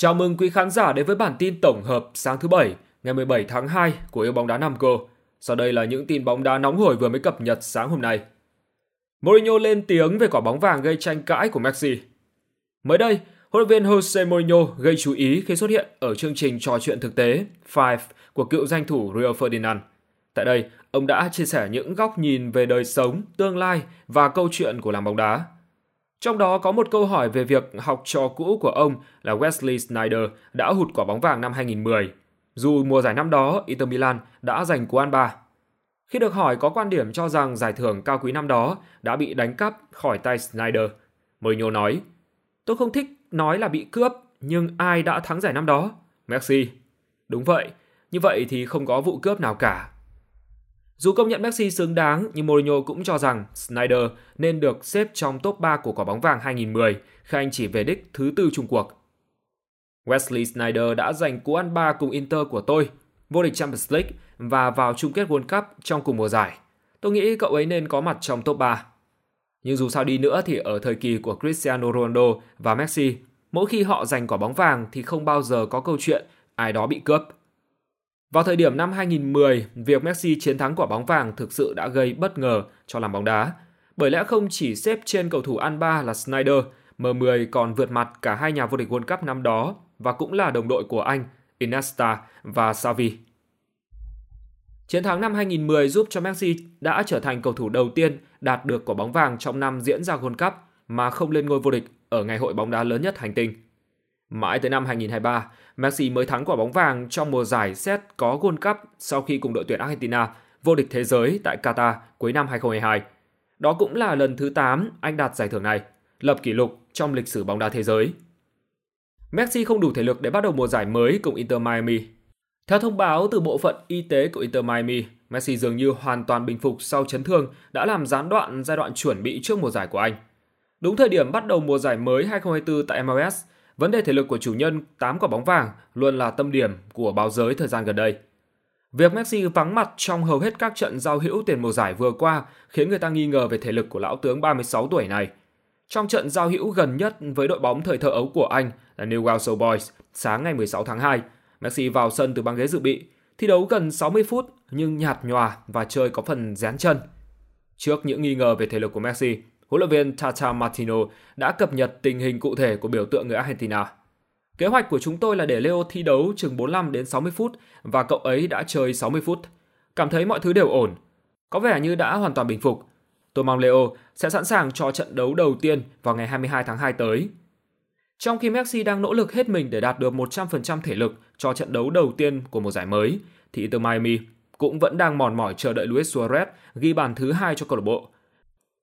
Chào mừng quý khán giả đến với bản tin tổng hợp sáng thứ Bảy, ngày 17 tháng 2 của Yêu bóng đá Nam Cô. Sau đây là những tin bóng đá nóng hổi vừa mới cập nhật sáng hôm nay. Mourinho lên tiếng về quả bóng vàng gây tranh cãi của Messi. Mới đây, huấn luyện viên Jose Mourinho gây chú ý khi xuất hiện ở chương trình trò chuyện thực tế Five của cựu danh thủ Rio Ferdinand. Tại đây, ông đã chia sẻ những góc nhìn về đời sống, tương lai và câu chuyện của làng bóng đá. Trong đó có một câu hỏi về việc học trò cũ của ông là Wesley Sneijder đã hụt quả bóng vàng năm 2010, dù mùa giải năm đó Inter Milan đã giành cú ăn ba. Khi được hỏi có quan điểm cho rằng giải thưởng cao quý năm đó đã bị đánh cắp khỏi tay Snyder, Mourinho nói, Tôi không thích nói là bị cướp, nhưng ai đã thắng giải năm đó? Messi. Đúng vậy, như vậy thì không có vụ cướp nào cả. Dù công nhận Messi xứng đáng, nhưng Mourinho cũng cho rằng Snyder nên được xếp trong top 3 của quả bóng vàng 2010 khi anh chỉ về đích thứ tư Trung cuộc. Wesley Snyder đã giành cú ăn ba cùng Inter của tôi, vô địch Champions League và vào chung kết World Cup trong cùng mùa giải. Tôi nghĩ cậu ấy nên có mặt trong top 3. Nhưng dù sao đi nữa thì ở thời kỳ của Cristiano Ronaldo và Messi, mỗi khi họ giành quả bóng vàng thì không bao giờ có câu chuyện ai đó bị cướp. Vào thời điểm năm 2010, việc Messi chiến thắng quả bóng vàng thực sự đã gây bất ngờ cho làm bóng đá, bởi lẽ không chỉ xếp trên cầu thủ ăn ba là Snyder, M10 còn vượt mặt cả hai nhà vô địch World Cup năm đó và cũng là đồng đội của anh, Iniesta và Xavi. Chiến thắng năm 2010 giúp cho Messi đã trở thành cầu thủ đầu tiên đạt được quả bóng vàng trong năm diễn ra World Cup mà không lên ngôi vô địch ở ngày hội bóng đá lớn nhất hành tinh. Mãi tới năm 2023, Messi mới thắng quả bóng vàng trong mùa giải xét có World Cup sau khi cùng đội tuyển Argentina vô địch thế giới tại Qatar cuối năm 2022. Đó cũng là lần thứ 8 anh đạt giải thưởng này, lập kỷ lục trong lịch sử bóng đá thế giới. Messi không đủ thể lực để bắt đầu mùa giải mới cùng Inter Miami. Theo thông báo từ bộ phận y tế của Inter Miami, Messi dường như hoàn toàn bình phục sau chấn thương đã làm gián đoạn giai đoạn chuẩn bị trước mùa giải của anh. Đúng thời điểm bắt đầu mùa giải mới 2024 tại MLS, vấn đề thể lực của chủ nhân 8 quả bóng vàng luôn là tâm điểm của báo giới thời gian gần đây. Việc Messi vắng mặt trong hầu hết các trận giao hữu tiền mùa giải vừa qua khiến người ta nghi ngờ về thể lực của lão tướng 36 tuổi này. Trong trận giao hữu gần nhất với đội bóng thời thơ ấu của anh là Newcastle Boys sáng ngày 16 tháng 2, Messi vào sân từ băng ghế dự bị, thi đấu gần 60 phút nhưng nhạt nhòa và chơi có phần dán chân. Trước những nghi ngờ về thể lực của Messi, huấn luyện viên Tata Martino đã cập nhật tình hình cụ thể của biểu tượng người Argentina. Kế hoạch của chúng tôi là để Leo thi đấu chừng 45 đến 60 phút và cậu ấy đã chơi 60 phút. Cảm thấy mọi thứ đều ổn. Có vẻ như đã hoàn toàn bình phục. Tôi mong Leo sẽ sẵn sàng cho trận đấu đầu tiên vào ngày 22 tháng 2 tới. Trong khi Messi đang nỗ lực hết mình để đạt được 100% thể lực cho trận đấu đầu tiên của một giải mới, thì Inter Miami cũng vẫn đang mòn mỏi chờ đợi Luis Suarez ghi bàn thứ hai cho câu lạc bộ.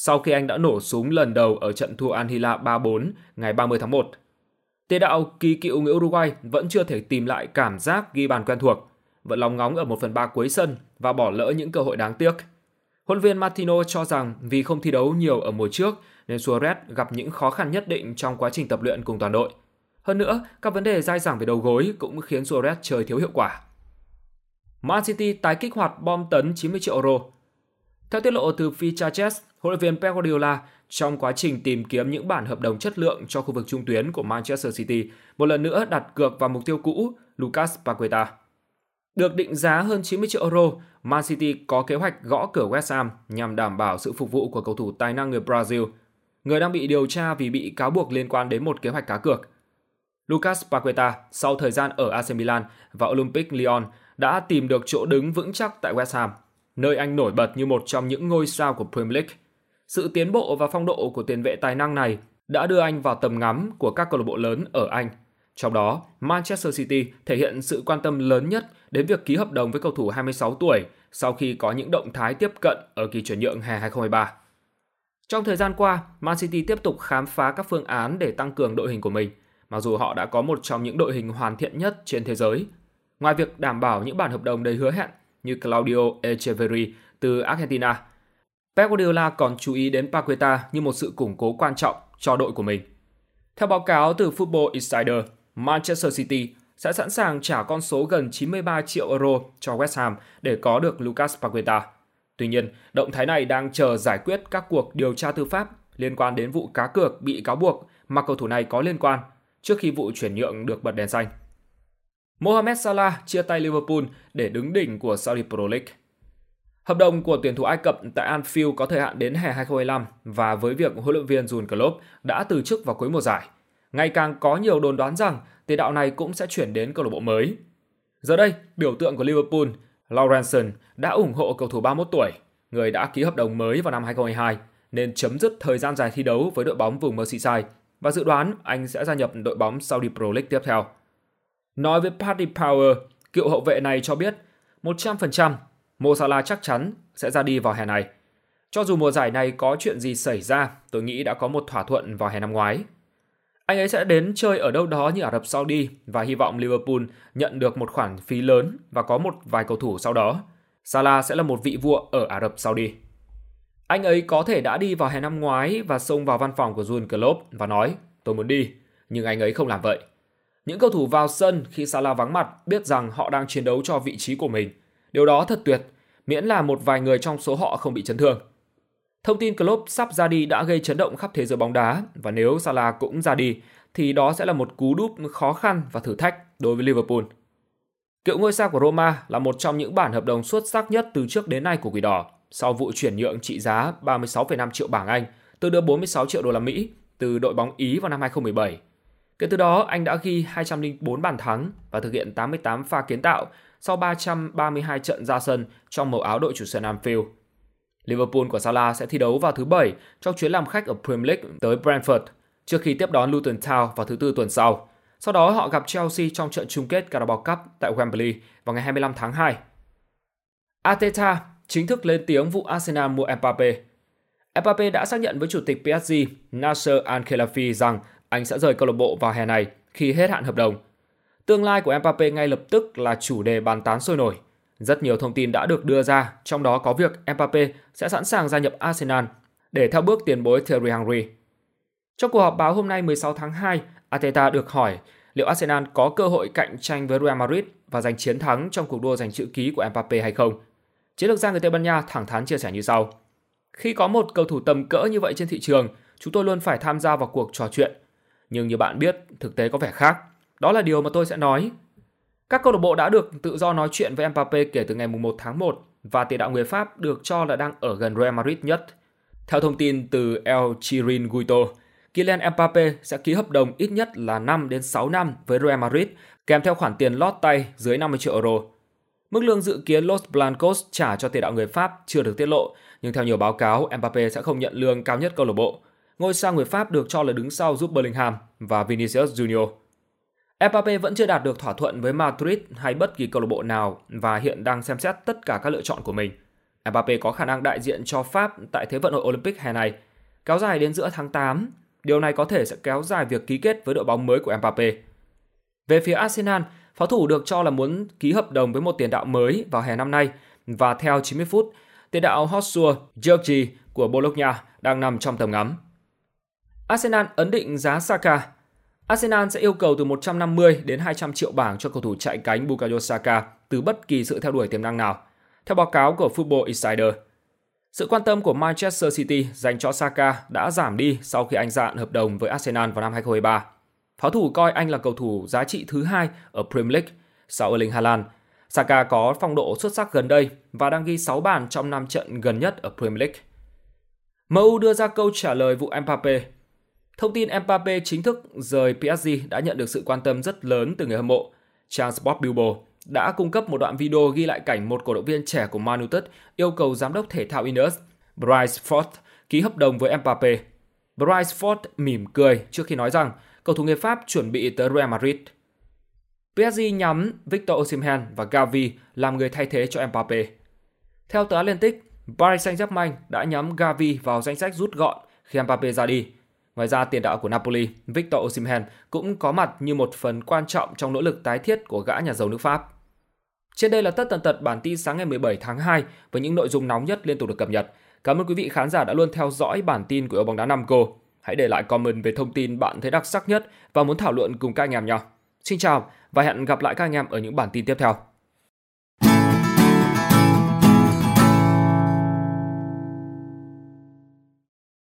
Sau khi anh đã nổ súng lần đầu ở trận thua Al Hilal 3-4 ngày 30 tháng 1. Tiền đạo kỳ cựu người Uruguay vẫn chưa thể tìm lại cảm giác ghi bàn quen thuộc, vẫn lòng ngóng ở 1 phần 3 cuối sân và bỏ lỡ những cơ hội đáng tiếc. Huấn viên Martino cho rằng vì không thi đấu nhiều ở mùa trước nên Suarez gặp những khó khăn nhất định trong quá trình tập luyện cùng toàn đội. Hơn nữa, các vấn đề dai dẳng về đầu gối cũng khiến Suarez chơi thiếu hiệu quả. Man City tái kích hoạt bom tấn 90 triệu euro. Theo tiết lộ từ Fichajes, huấn luyện viên Pep Guardiola trong quá trình tìm kiếm những bản hợp đồng chất lượng cho khu vực trung tuyến của Manchester City, một lần nữa đặt cược vào mục tiêu cũ Lucas Paqueta. Được định giá hơn 90 triệu euro, Man City có kế hoạch gõ cửa West Ham nhằm đảm bảo sự phục vụ của cầu thủ tài năng người Brazil, người đang bị điều tra vì bị cáo buộc liên quan đến một kế hoạch cá cược. Lucas Paqueta sau thời gian ở AC Milan và Olympic Lyon đã tìm được chỗ đứng vững chắc tại West Ham, nơi anh nổi bật như một trong những ngôi sao của Premier League. Sự tiến bộ và phong độ của tiền vệ tài năng này đã đưa anh vào tầm ngắm của các câu lạc bộ lớn ở Anh. Trong đó, Manchester City thể hiện sự quan tâm lớn nhất đến việc ký hợp đồng với cầu thủ 26 tuổi sau khi có những động thái tiếp cận ở kỳ chuyển nhượng hè 2023. Trong thời gian qua, Man City tiếp tục khám phá các phương án để tăng cường đội hình của mình, mặc dù họ đã có một trong những đội hình hoàn thiện nhất trên thế giới. Ngoài việc đảm bảo những bản hợp đồng đầy hứa hẹn như Claudio Echeverri từ Argentina, Pep Guardiola còn chú ý đến Paqueta như một sự củng cố quan trọng cho đội của mình. Theo báo cáo từ Football Insider, Manchester City sẽ sẵn sàng trả con số gần 93 triệu euro cho West Ham để có được Lucas Paqueta. Tuy nhiên, động thái này đang chờ giải quyết các cuộc điều tra tư pháp liên quan đến vụ cá cược bị cáo buộc mà cầu thủ này có liên quan, trước khi vụ chuyển nhượng được bật đèn xanh. Mohamed Salah chia tay Liverpool để đứng đỉnh của Saudi Pro League. Hợp đồng của tuyển thủ Ai Cập tại Anfield có thời hạn đến hè 2025 và với việc huấn luyện viên Jurgen Klopp đã từ chức vào cuối mùa giải, ngày càng có nhiều đồn đoán rằng tiền đạo này cũng sẽ chuyển đến câu lạc bộ mới. Giờ đây, biểu tượng của Liverpool, Lawrenson đã ủng hộ cầu thủ 31 tuổi, người đã ký hợp đồng mới vào năm 2022 nên chấm dứt thời gian dài thi đấu với đội bóng vùng Merseyside và dự đoán anh sẽ gia nhập đội bóng Saudi Pro League tiếp theo. Nói với Paddy Power, cựu hậu vệ này cho biết 100% Mo Salah chắc chắn sẽ ra đi vào hè này. Cho dù mùa giải này có chuyện gì xảy ra, tôi nghĩ đã có một thỏa thuận vào hè năm ngoái. Anh ấy sẽ đến chơi ở đâu đó như Ả Rập Saudi và hy vọng Liverpool nhận được một khoản phí lớn và có một vài cầu thủ sau đó. Salah sẽ là một vị vua ở Ả Rập Saudi. Anh ấy có thể đã đi vào hè năm ngoái và xông vào văn phòng của Jurgen Klopp và nói tôi muốn đi, nhưng anh ấy không làm vậy. Những cầu thủ vào sân khi Salah vắng mặt biết rằng họ đang chiến đấu cho vị trí của mình. Điều đó thật tuyệt, miễn là một vài người trong số họ không bị chấn thương. Thông tin Klopp sắp ra đi đã gây chấn động khắp thế giới bóng đá và nếu Salah cũng ra đi thì đó sẽ là một cú đúp khó khăn và thử thách đối với Liverpool. Cựu ngôi sao của Roma là một trong những bản hợp đồng xuất sắc nhất từ trước đến nay của Quỷ Đỏ sau vụ chuyển nhượng trị giá 36,5 triệu bảng Anh, tương đương 46 triệu đô la Mỹ từ đội bóng Ý vào năm 2017. Kể từ đó, anh đã ghi 204 bàn thắng và thực hiện 88 pha kiến tạo sau 332 trận ra sân trong màu áo đội chủ sân Anfield. Liverpool của Salah sẽ thi đấu vào thứ Bảy trong chuyến làm khách ở Premier League tới Brentford trước khi tiếp đón Luton Town vào thứ Tư tuần sau. Sau đó, họ gặp Chelsea trong trận chung kết Carabao Cup tại Wembley vào ngày 25 tháng 2. Ateta chính thức lên tiếng vụ Arsenal mua Mbappe. Mbappe đã xác nhận với chủ tịch PSG Nasser Al-Khelaifi rằng anh sẽ rời câu lạc bộ vào hè này khi hết hạn hợp đồng. Tương lai của Mbappe ngay lập tức là chủ đề bàn tán sôi nổi. Rất nhiều thông tin đã được đưa ra, trong đó có việc Mbappe sẽ sẵn sàng gia nhập Arsenal để theo bước tiền bối Thierry Henry. Trong cuộc họp báo hôm nay 16 tháng 2, Ateta được hỏi liệu Arsenal có cơ hội cạnh tranh với Real Madrid và giành chiến thắng trong cuộc đua giành chữ ký của Mbappe hay không. Chiến lược gia người Tây Ban Nha thẳng thắn chia sẻ như sau. Khi có một cầu thủ tầm cỡ như vậy trên thị trường, chúng tôi luôn phải tham gia vào cuộc trò chuyện. Nhưng như bạn biết, thực tế có vẻ khác. Đó là điều mà tôi sẽ nói. Các câu lạc bộ đã được tự do nói chuyện với Mbappe kể từ ngày 1 tháng 1 và tiền đạo người Pháp được cho là đang ở gần Real Madrid nhất. Theo thông tin từ El Chiringuito, Kylian Mbappe sẽ ký hợp đồng ít nhất là 5 đến 6 năm với Real Madrid kèm theo khoản tiền lót tay dưới 50 triệu euro. Mức lương dự kiến Los Blancos trả cho tiền đạo người Pháp chưa được tiết lộ, nhưng theo nhiều báo cáo, Mbappe sẽ không nhận lương cao nhất câu lạc bộ. Ngôi sao người Pháp được cho là đứng sau giúp Bellingham và Vinicius Junior. Mbappe vẫn chưa đạt được thỏa thuận với Madrid hay bất kỳ câu lạc bộ nào và hiện đang xem xét tất cả các lựa chọn của mình. Mbappe có khả năng đại diện cho Pháp tại Thế vận hội Olympic hè này, kéo dài đến giữa tháng 8. Điều này có thể sẽ kéo dài việc ký kết với đội bóng mới của Mbappe. Về phía Arsenal, pháo thủ được cho là muốn ký hợp đồng với một tiền đạo mới vào hè năm nay và theo 90 phút, tiền đạo Joshua Georgi của Bologna đang nằm trong tầm ngắm. Arsenal ấn định giá Saka Arsenal sẽ yêu cầu từ 150 đến 200 triệu bảng cho cầu thủ chạy cánh Bukayo Saka từ bất kỳ sự theo đuổi tiềm năng nào. Theo báo cáo của Football Insider, sự quan tâm của Manchester City dành cho Saka đã giảm đi sau khi anh dạn hợp đồng với Arsenal vào năm 2023. Pháo thủ coi anh là cầu thủ giá trị thứ hai ở Premier League sau Erling Haaland. Saka có phong độ xuất sắc gần đây và đang ghi 6 bàn trong 5 trận gần nhất ở Premier League. MU đưa ra câu trả lời vụ Mbappe Thông tin Mbappe chính thức rời PSG đã nhận được sự quan tâm rất lớn từ người hâm mộ. Trang Sport Billboard đã cung cấp một đoạn video ghi lại cảnh một cổ động viên trẻ của Man United yêu cầu giám đốc thể thao Ineos, Bryce Ford, ký hợp đồng với Mbappe. Bryce Ford mỉm cười trước khi nói rằng cầu thủ người Pháp chuẩn bị tới Real Madrid. PSG nhắm Victor Osimhen và Gavi làm người thay thế cho Mbappe. Theo tờ Atlantic, Paris Saint-Germain đã nhắm Gavi vào danh sách rút gọn khi Mbappe ra đi Ngoài ra, tiền đạo của Napoli, Victor Osimhen cũng có mặt như một phần quan trọng trong nỗ lực tái thiết của gã nhà giàu nước Pháp. Trên đây là tất tần tật bản tin sáng ngày 17 tháng 2 với những nội dung nóng nhất liên tục được cập nhật. Cảm ơn quý vị khán giả đã luôn theo dõi bản tin của yêu bóng đá Nam cô Hãy để lại comment về thông tin bạn thấy đặc sắc nhất và muốn thảo luận cùng các anh em nhé Xin chào và hẹn gặp lại các anh em ở những bản tin tiếp theo.